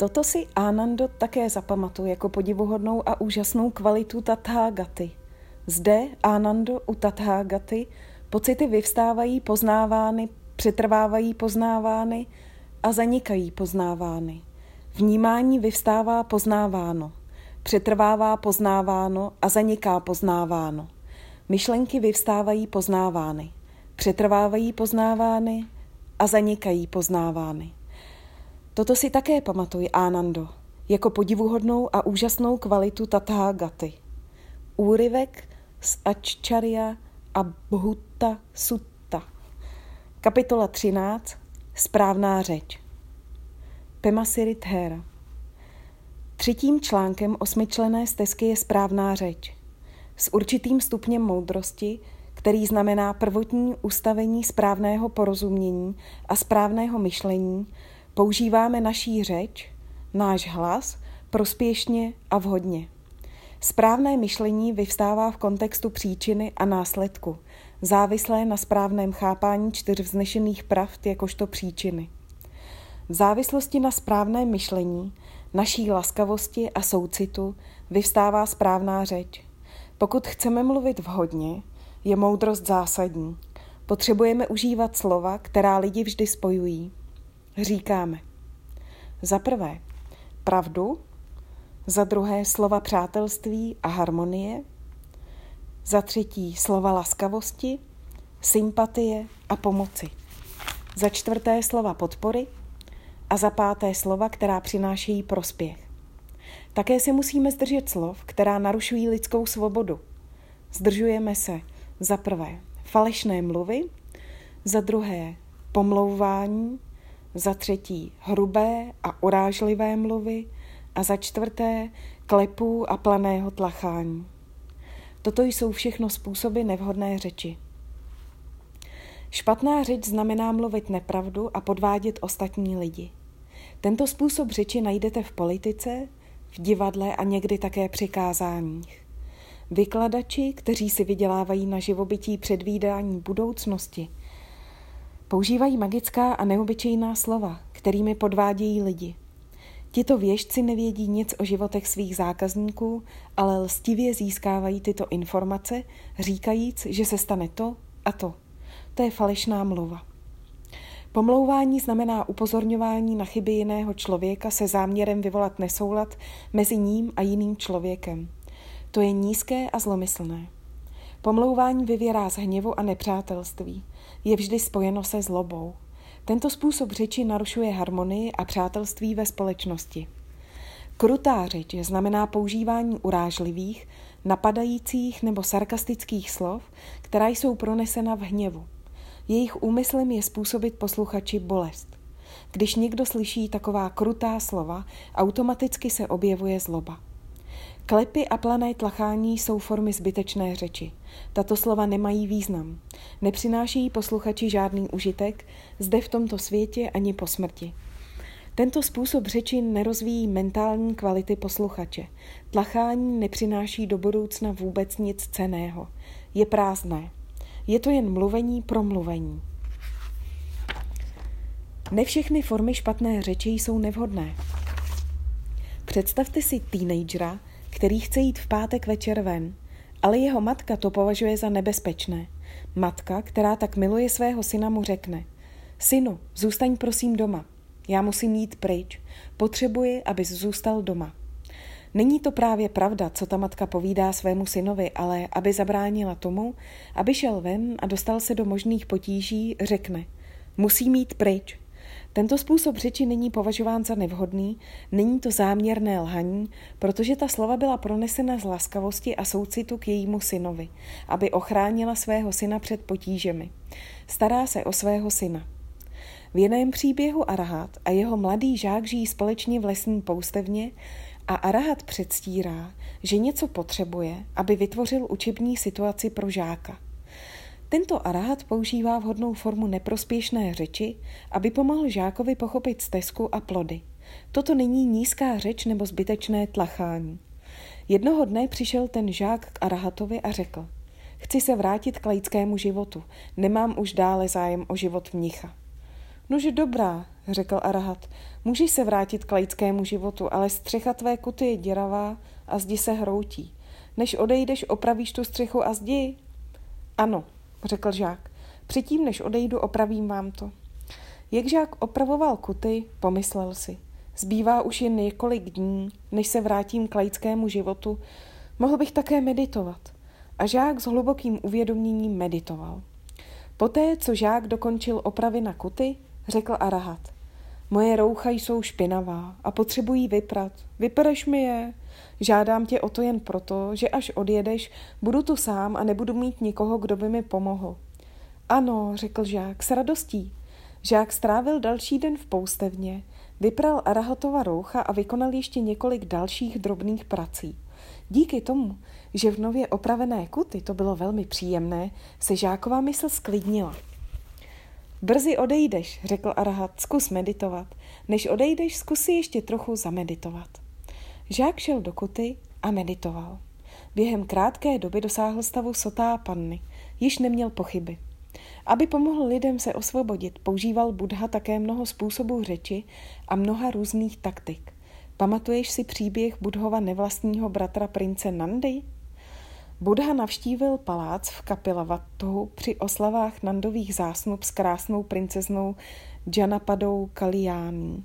Toto si Anando také zapamatuje jako podivuhodnou a úžasnou kvalitu Tathagaty. Zde, Anando u Tathagaty, pocity vyvstávají poznávány, přetrvávají poznávány a zanikají poznávány. Vnímání vyvstává poznáváno, přetrvává poznáváno a zaniká poznáváno. Myšlenky vyvstávají poznávány, přetrvávají poznávány a zanikají poznávány. Toto si také pamatuj, Anando, jako podivuhodnou a úžasnou kvalitu Tathagaty. Úryvek z Aččarya a Bhuta Sutta. Kapitola 13. Správná řeč. Pemasirit Hera. Třetím článkem osmičlené stezky je správná řeč. S určitým stupněm moudrosti, který znamená prvotní ustavení správného porozumění a správného myšlení, používáme naší řeč, náš hlas, prospěšně a vhodně. Správné myšlení vyvstává v kontextu příčiny a následku, závislé na správném chápání čtyř vznešených pravd jakožto příčiny. V závislosti na správném myšlení, naší laskavosti a soucitu vyvstává správná řeč. Pokud chceme mluvit vhodně, je moudrost zásadní. Potřebujeme užívat slova, která lidi vždy spojují. Říkáme za prvé pravdu, za druhé slova přátelství a harmonie, za třetí slova laskavosti, sympatie a pomoci, za čtvrté slova podpory a za páté slova, která přinášejí prospěch. Také se musíme zdržet slov, která narušují lidskou svobodu. Zdržujeme se za prvé falešné mluvy, za druhé pomlouvání, za třetí hrubé a urážlivé mluvy a za čtvrté klepů a planého tlachání. Toto jsou všechno způsoby nevhodné řeči. Špatná řeč znamená mluvit nepravdu a podvádět ostatní lidi. Tento způsob řeči najdete v politice, v divadle a někdy také při kázáních. Vykladači, kteří si vydělávají na živobytí předvídání budoucnosti, používají magická a neobyčejná slova, kterými podvádějí lidi. Tito věžci nevědí nic o životech svých zákazníků, ale lstivě získávají tyto informace, říkajíc, že se stane to a to. To je falešná mluva. Pomlouvání znamená upozorňování na chyby jiného člověka se záměrem vyvolat nesoulad mezi ním a jiným člověkem. To je nízké a zlomyslné. Pomlouvání vyvěrá z hněvu a nepřátelství. Je vždy spojeno se zlobou. Tento způsob řeči narušuje harmonii a přátelství ve společnosti. Krutá řeč znamená používání urážlivých, napadajících nebo sarkastických slov, která jsou pronesena v hněvu. Jejich úmyslem je způsobit posluchači bolest. Když někdo slyší taková krutá slova, automaticky se objevuje zloba. Klepy a plané tlachání jsou formy zbytečné řeči. Tato slova nemají význam. Nepřinášejí posluchači žádný užitek, zde v tomto světě ani po smrti. Tento způsob řeči nerozvíjí mentální kvality posluchače. Tlachání nepřináší do budoucna vůbec nic ceného. Je prázdné. Je to jen mluvení pro mluvení. Ne všechny formy špatné řeči jsou nevhodné. Představte si teenagera, který chce jít v pátek večer ven, ale jeho matka to považuje za nebezpečné. Matka, která tak miluje svého syna, mu řekne Synu, zůstaň prosím doma. Já musím jít pryč. Potřebuji, abys zůstal doma. Není to právě pravda, co ta matka povídá svému synovi, ale aby zabránila tomu, aby šel ven a dostal se do možných potíží, řekne Musí mít pryč, tento způsob řeči není považován za nevhodný, není to záměrné lhaní, protože ta slova byla pronesena z laskavosti a soucitu k jejímu synovi, aby ochránila svého syna před potížemi. Stará se o svého syna. V jiném příběhu Arahat a jeho mladý žák žijí společně v lesní poustevně a Arahat předstírá, že něco potřebuje, aby vytvořil učební situaci pro žáka – tento arahat používá vhodnou formu neprospěšné řeči, aby pomohl žákovi pochopit stezku a plody. Toto není nízká řeč nebo zbytečné tlachání. Jednoho dne přišel ten žák k arahatovi a řekl, chci se vrátit k laickému životu, nemám už dále zájem o život mnicha. Nože dobrá, řekl Arahat, můžeš se vrátit k laickému životu, ale střecha tvé kuty je děravá a zdi se hroutí. Než odejdeš, opravíš tu střechu a zdi? Ano, řekl žák. Předtím, než odejdu, opravím vám to. Jak žák opravoval kuty, pomyslel si. Zbývá už jen několik dní, než se vrátím k laickému životu. Mohl bych také meditovat. A žák s hlubokým uvědoměním meditoval. Poté, co žák dokončil opravy na kuty, řekl Arahat. Moje roucha jsou špinavá a potřebují vyprat. Vypereš mi je. Žádám tě o to jen proto, že až odjedeš, budu tu sám a nebudu mít nikoho, kdo by mi pomohl. Ano, řekl žák, s radostí. Žák strávil další den v poustevně, vypral Arahatova roucha a vykonal ještě několik dalších drobných prací. Díky tomu, že v nově opravené kuty to bylo velmi příjemné, se žáková mysl sklidnila. Brzy odejdeš, řekl Arahat, zkus meditovat. Než odejdeš, zkus si ještě trochu zameditovat. Žák šel do kuty a meditoval. Během krátké doby dosáhl stavu sotá panny. Již neměl pochyby. Aby pomohl lidem se osvobodit, používal Buddha také mnoho způsobů řeči a mnoha různých taktik. Pamatuješ si příběh Budhova nevlastního bratra prince Nandy? Buddha navštívil palác v Kapilavatu při oslavách Nandových zásnub s krásnou princeznou Janapadou Kaliání.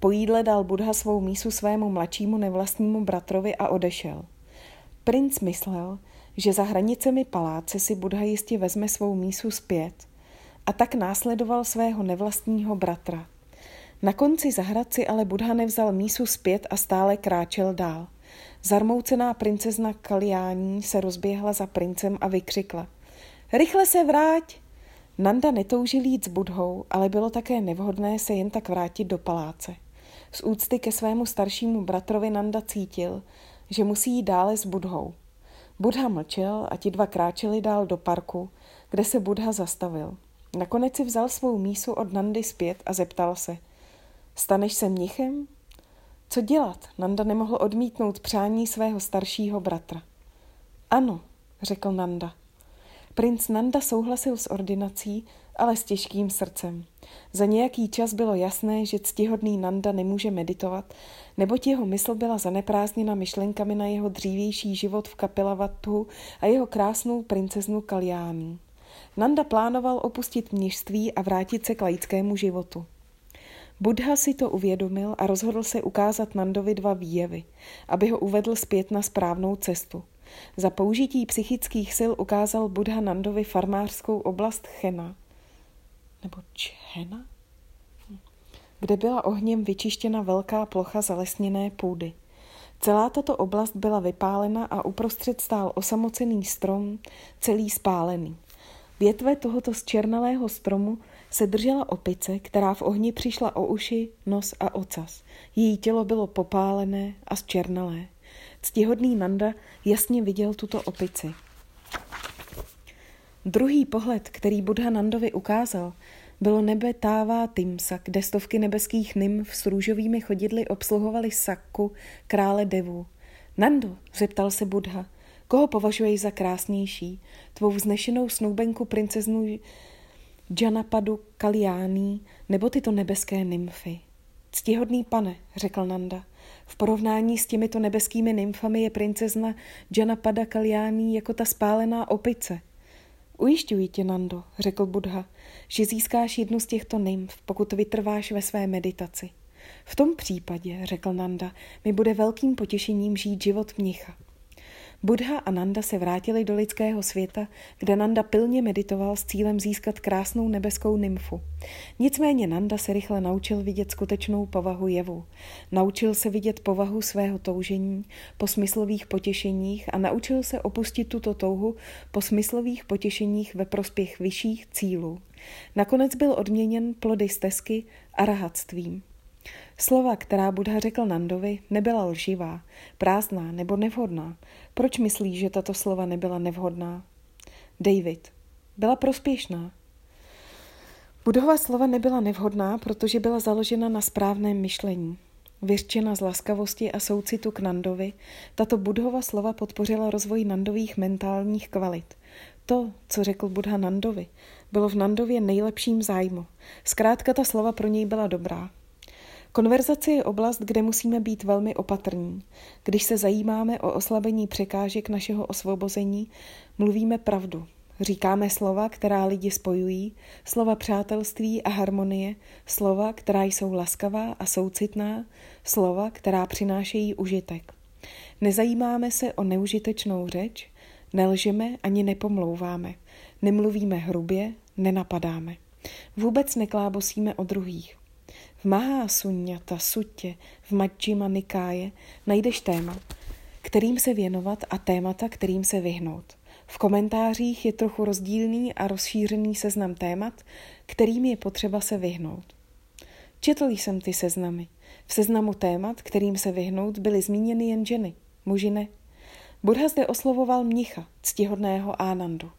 Po jídle dal Buddha svou mísu svému mladšímu nevlastnímu bratrovi a odešel. Princ myslel, že za hranicemi paláce si Buddha jistě vezme svou mísu zpět a tak následoval svého nevlastního bratra. Na konci zahrad si ale Buddha nevzal mísu zpět a stále kráčel dál. Zarmoucená princezna Kaliání se rozběhla za princem a vykřikla. Rychle se vráť! Nanda netoužil jít s Budhou, ale bylo také nevhodné se jen tak vrátit do paláce. Z úcty ke svému staršímu bratrovi Nanda cítil, že musí jít dále s Budhou. Budha mlčel a ti dva kráčeli dál do parku, kde se Budha zastavil. Nakonec si vzal svou mísu od Nandy zpět a zeptal se. Staneš se mnichem? Co dělat? Nanda nemohl odmítnout přání svého staršího bratra. Ano, řekl Nanda. Princ Nanda souhlasil s ordinací, ale s těžkým srdcem. Za nějaký čas bylo jasné, že ctihodný Nanda nemůže meditovat, neboť jeho mysl byla zaneprázdněna myšlenkami na jeho dřívější život v Kapilavatu a jeho krásnou princeznu Kaliání. Nanda plánoval opustit mnižství a vrátit se k laickému životu. Buddha si to uvědomil a rozhodl se ukázat Nandovi dva výjevy, aby ho uvedl zpět na správnou cestu. Za použití psychických sil ukázal Buddha Nandovi farmářskou oblast Chena, nebo Čhena, kde byla ohněm vyčištěna velká plocha zalesněné půdy. Celá tato oblast byla vypálena a uprostřed stál osamocený strom, celý spálený. Větve tohoto zčernalého stromu se držela opice, která v ohni přišla o uši, nos a ocas. Její tělo bylo popálené a zčernalé. Ctihodný Nanda jasně viděl tuto opici. Druhý pohled, který Buddha Nandovi ukázal, bylo nebe Tává Timsa, kde stovky nebeských nymf s růžovými chodidly obsluhovali Sakku, krále Devu. Nando, zeptal se Buddha, koho považuješ za krásnější? Tvou vznešenou snoubenku princeznu Janapadu Kaliání nebo tyto nebeské nymfy? Ctihodný pane, řekl Nanda, v porovnání s těmito nebeskými nymfami je princezna Janapada Kaliání jako ta spálená opice. Ujišťuji tě, Nando, řekl Buddha, že získáš jednu z těchto nymf, pokud vytrváš ve své meditaci. V tom případě, řekl Nanda, mi bude velkým potěšením žít život mnicha. Buddha a Nanda se vrátili do lidského světa, kde Nanda pilně meditoval s cílem získat krásnou nebeskou nymfu. Nicméně Nanda se rychle naučil vidět skutečnou povahu jevu. Naučil se vidět povahu svého toužení po smyslových potěšeních a naučil se opustit tuto touhu po smyslových potěšeních ve prospěch vyšších cílů. Nakonec byl odměněn plody stezky a rahatstvím. Slova, která Buddha řekl Nandovi, nebyla lživá, prázdná nebo nevhodná. Proč myslí, že tato slova nebyla nevhodná? David. Byla prospěšná. Budhova slova nebyla nevhodná, protože byla založena na správném myšlení. Vyřčena z laskavosti a soucitu k Nandovi, tato Budhova slova podpořila rozvoj Nandových mentálních kvalit. To, co řekl Buddha Nandovi, bylo v Nandově nejlepším zájmu. Zkrátka ta slova pro něj byla dobrá. Konverzace je oblast, kde musíme být velmi opatrní. Když se zajímáme o oslabení překážek našeho osvobození, mluvíme pravdu. Říkáme slova, která lidi spojují, slova přátelství a harmonie, slova, která jsou laskavá a soucitná, slova, která přinášejí užitek. Nezajímáme se o neužitečnou řeč, nelžeme ani nepomlouváme, nemluvíme hrubě, nenapadáme. Vůbec neklábosíme o druhých. V Mahasunyata sutě, v Majjima Nikáje najdeš téma, kterým se věnovat a témata, kterým se vyhnout. V komentářích je trochu rozdílný a rozšířený seznam témat, kterým je potřeba se vyhnout. Četl jsem ty seznamy. V seznamu témat, kterým se vyhnout, byly zmíněny jen ženy, muži ne. Buddha zde oslovoval mnicha, ctihodného Ánandu.